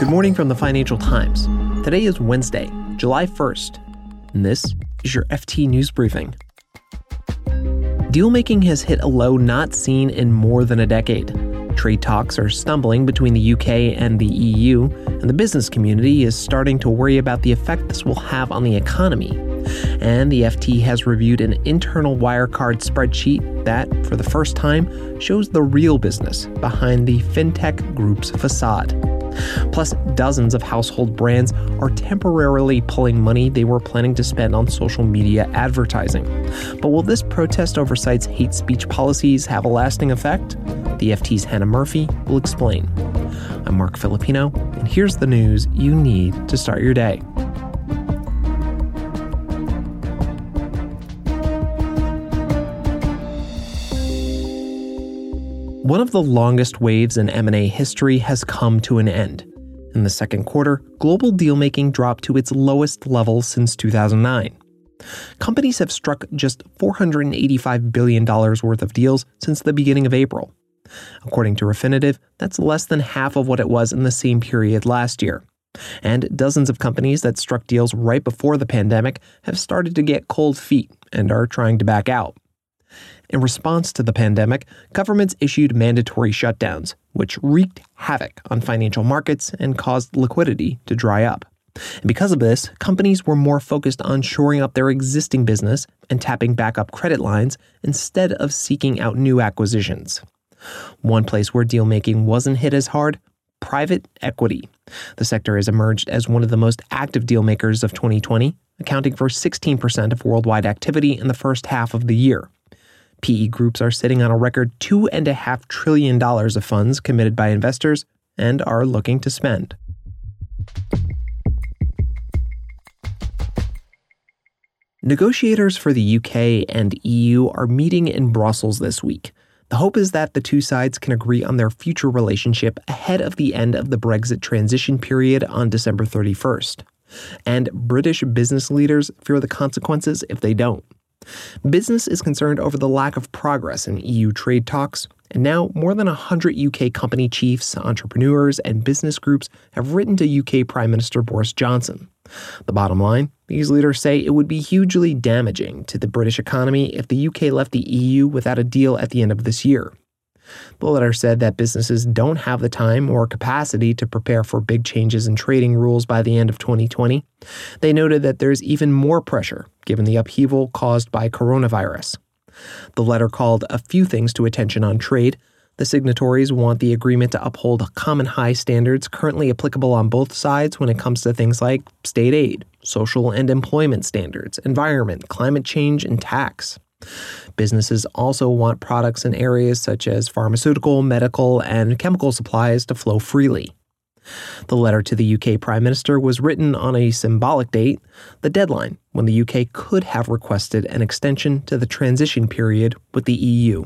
Good morning from the Financial Times. Today is Wednesday, July 1st, and this is your FT News Briefing. Dealmaking has hit a low not seen in more than a decade. Trade talks are stumbling between the UK and the EU, and the business community is starting to worry about the effect this will have on the economy. And the FT has reviewed an internal Wirecard spreadsheet that, for the first time, shows the real business behind the fintech group's facade. Plus, dozens of household brands are temporarily pulling money they were planning to spend on social media advertising. But will this protest over sites' hate speech policies have a lasting effect? The FT's Hannah Murphy will explain. I'm Marc Filippino, and here's the news you need to start your day. One of the longest waves in M&A history has come to an end. In the second quarter, global deal-making dropped to its lowest level since 2009. Companies have struck just $485 billion worth of deals since the beginning of April. According to Refinitiv, that's less than half of what it was in the same period last year. And dozens of companies that struck deals right before the pandemic have started to get cold feet and are trying to back out. In response to the pandemic, governments issued mandatory shutdowns, which wreaked havoc on financial markets and caused liquidity to dry up. And because of this, companies were more focused on shoring up their existing business and tapping backup credit lines instead of seeking out new acquisitions. One place where deal making wasn't hit as hard private equity. The sector has emerged as one of the most active deal makers of 2020, accounting for 16% of worldwide activity in the first half of the year. PE groups are sitting on a record $2.5 trillion of funds committed by investors and are looking to spend. Negotiators for the UK and EU are meeting in Brussels this week. The hope is that the two sides can agree on their future relationship ahead of the end of the Brexit transition period on December 31st. And British business leaders fear the consequences if they don't. Business is concerned over the lack of progress in EU trade talks, and now more than 100 UK company chiefs, entrepreneurs, and business groups have written to UK Prime Minister Boris Johnson. The bottom line these leaders say it would be hugely damaging to the British economy if the UK left the EU without a deal at the end of this year. The letter said that businesses don't have the time or capacity to prepare for big changes in trading rules by the end of 2020. They noted that there's even more pressure given the upheaval caused by coronavirus. The letter called a few things to attention on trade. The signatories want the agreement to uphold common high standards currently applicable on both sides when it comes to things like state aid, social and employment standards, environment, climate change, and tax. Businesses also want products in areas such as pharmaceutical, medical, and chemical supplies to flow freely. The letter to the UK Prime Minister was written on a symbolic date, the deadline when the UK could have requested an extension to the transition period with the EU.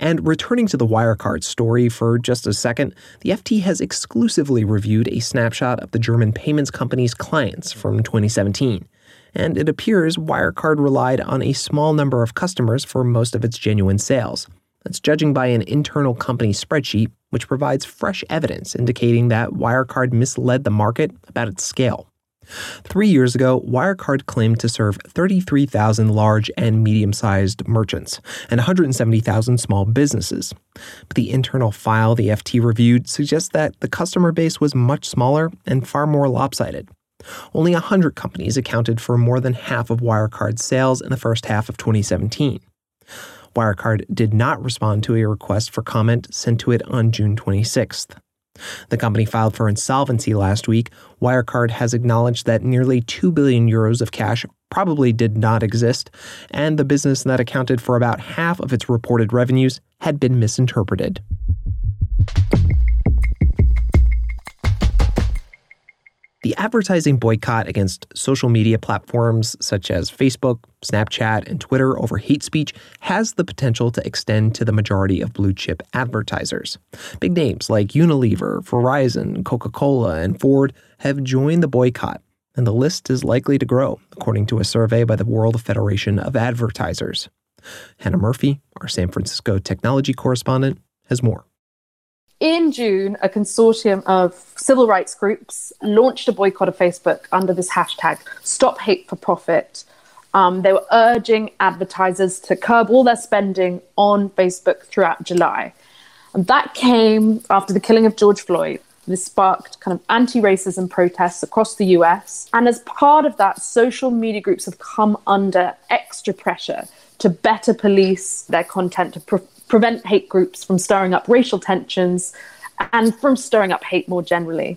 And returning to the Wirecard story for just a second, the FT has exclusively reviewed a snapshot of the German payments company's clients from 2017. And it appears Wirecard relied on a small number of customers for most of its genuine sales. That's judging by an internal company spreadsheet, which provides fresh evidence indicating that Wirecard misled the market about its scale. Three years ago, Wirecard claimed to serve 33,000 large and medium sized merchants and 170,000 small businesses. But the internal file the FT reviewed suggests that the customer base was much smaller and far more lopsided. Only 100 companies accounted for more than half of Wirecard's sales in the first half of 2017. Wirecard did not respond to a request for comment sent to it on June 26th. The company filed for insolvency last week. Wirecard has acknowledged that nearly 2 billion euros of cash probably did not exist, and the business that accounted for about half of its reported revenues had been misinterpreted. The advertising boycott against social media platforms such as Facebook, Snapchat, and Twitter over hate speech has the potential to extend to the majority of blue chip advertisers. Big names like Unilever, Verizon, Coca Cola, and Ford have joined the boycott, and the list is likely to grow, according to a survey by the World Federation of Advertisers. Hannah Murphy, our San Francisco technology correspondent, has more. In June, a consortium of civil rights groups launched a boycott of Facebook under this hashtag, Stop Hate for Profit. Um, they were urging advertisers to curb all their spending on Facebook throughout July. And that came after the killing of George Floyd. This sparked kind of anti racism protests across the US. And as part of that, social media groups have come under extra pressure to better police their content, to pre- prevent hate groups from stirring up racial tensions and from stirring up hate more generally.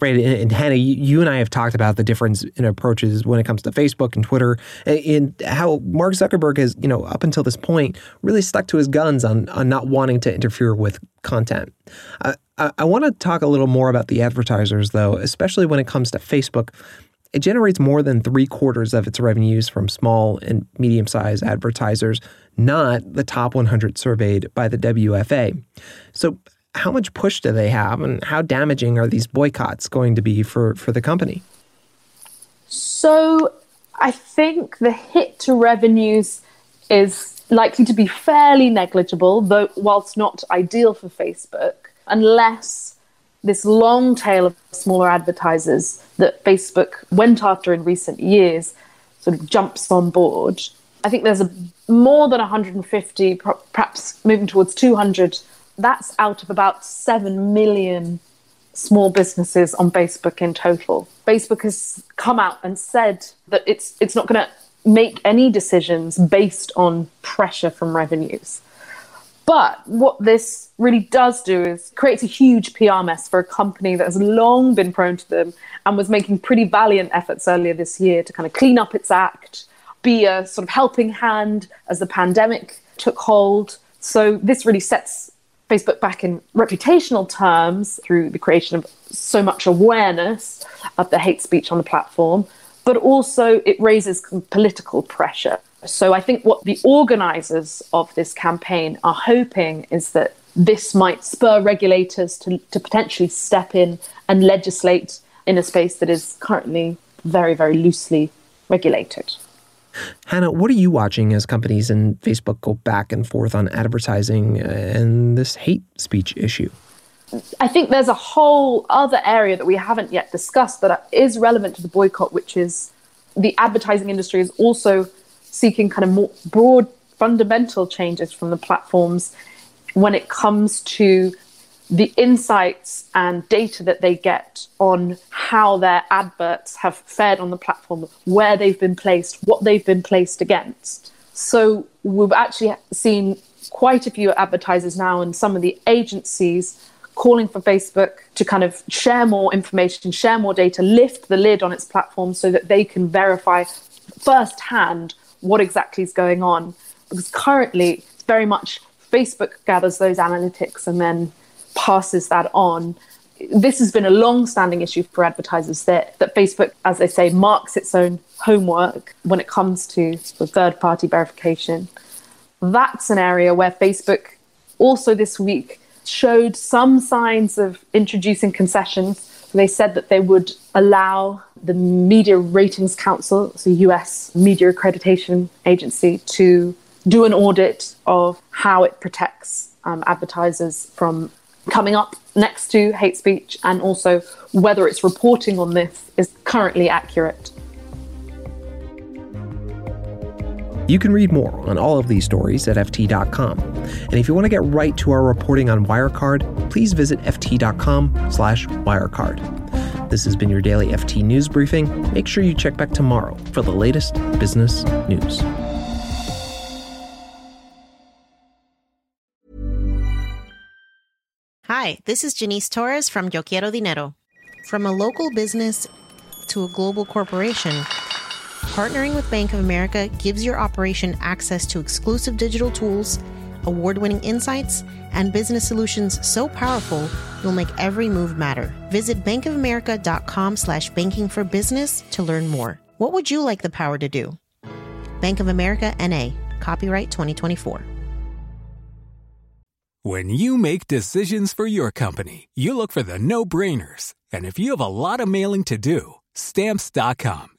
Right. And, and Hannah, you, you, and I have talked about the difference in approaches when it comes to Facebook and Twitter and how Mark Zuckerberg has, you know, up until this point, really stuck to his guns on, on not wanting to interfere with content. I, I want to talk a little more about the advertisers, though, especially when it comes to Facebook. It generates more than three quarters of its revenues from small and medium sized advertisers, not the top 100 surveyed by the WFA. So, how much push do they have, and how damaging are these boycotts going to be for, for the company? So, I think the hit to revenues is likely to be fairly negligible, though, whilst not ideal for Facebook, unless this long tail of smaller advertisers that Facebook went after in recent years sort of jumps on board. I think there's a more than 150, perhaps moving towards 200 that's out of about 7 million small businesses on Facebook in total. Facebook has come out and said that it's it's not going to make any decisions based on pressure from revenues. But what this really does do is creates a huge PR mess for a company that has long been prone to them and was making pretty valiant efforts earlier this year to kind of clean up its act, be a sort of helping hand as the pandemic took hold. So this really sets Facebook back in reputational terms through the creation of so much awareness of the hate speech on the platform, but also it raises political pressure. So I think what the organizers of this campaign are hoping is that this might spur regulators to, to potentially step in and legislate in a space that is currently very, very loosely regulated. Hannah, what are you watching as companies and Facebook go back and forth on advertising and this hate speech issue? I think there's a whole other area that we haven't yet discussed that is relevant to the boycott, which is the advertising industry is also seeking kind of more broad fundamental changes from the platforms when it comes to the insights and data that they get on how their adverts have fared on the platform, where they've been placed, what they've been placed against. So we've actually seen quite a few advertisers now and some of the agencies calling for Facebook to kind of share more information, share more data, lift the lid on its platform so that they can verify firsthand what exactly is going on. Because currently, it's very much Facebook gathers those analytics and then passes that on. This has been a long standing issue for advertisers that, that Facebook, as they say, marks its own homework when it comes to third party verification. That's an area where Facebook also this week showed some signs of introducing concessions. They said that they would allow the Media Ratings Council, so US media accreditation agency, to do an audit of how it protects um, advertisers from coming up next to hate speech and also whether its reporting on this is currently accurate. You can read more on all of these stories at FT.com. And if you want to get right to our reporting on Wirecard, please visit FT.com slash Wirecard. This has been your daily FT News Briefing. Make sure you check back tomorrow for the latest business news. Hi, this is Jannese Torres from Yo Quiero Dinero. From a local business to a global corporation, partnering with Bank of America gives your operation access to exclusive digital tools, award winning insights, and business solutions so powerful you'll make every move matter. Visit bankofamerica.com slash banking for business to learn more. What would you like the power to do? Bank of America NA, copyright 2024. When you make decisions for your company, you look for the no brainers. And if you have a lot of mailing to do, stamps.com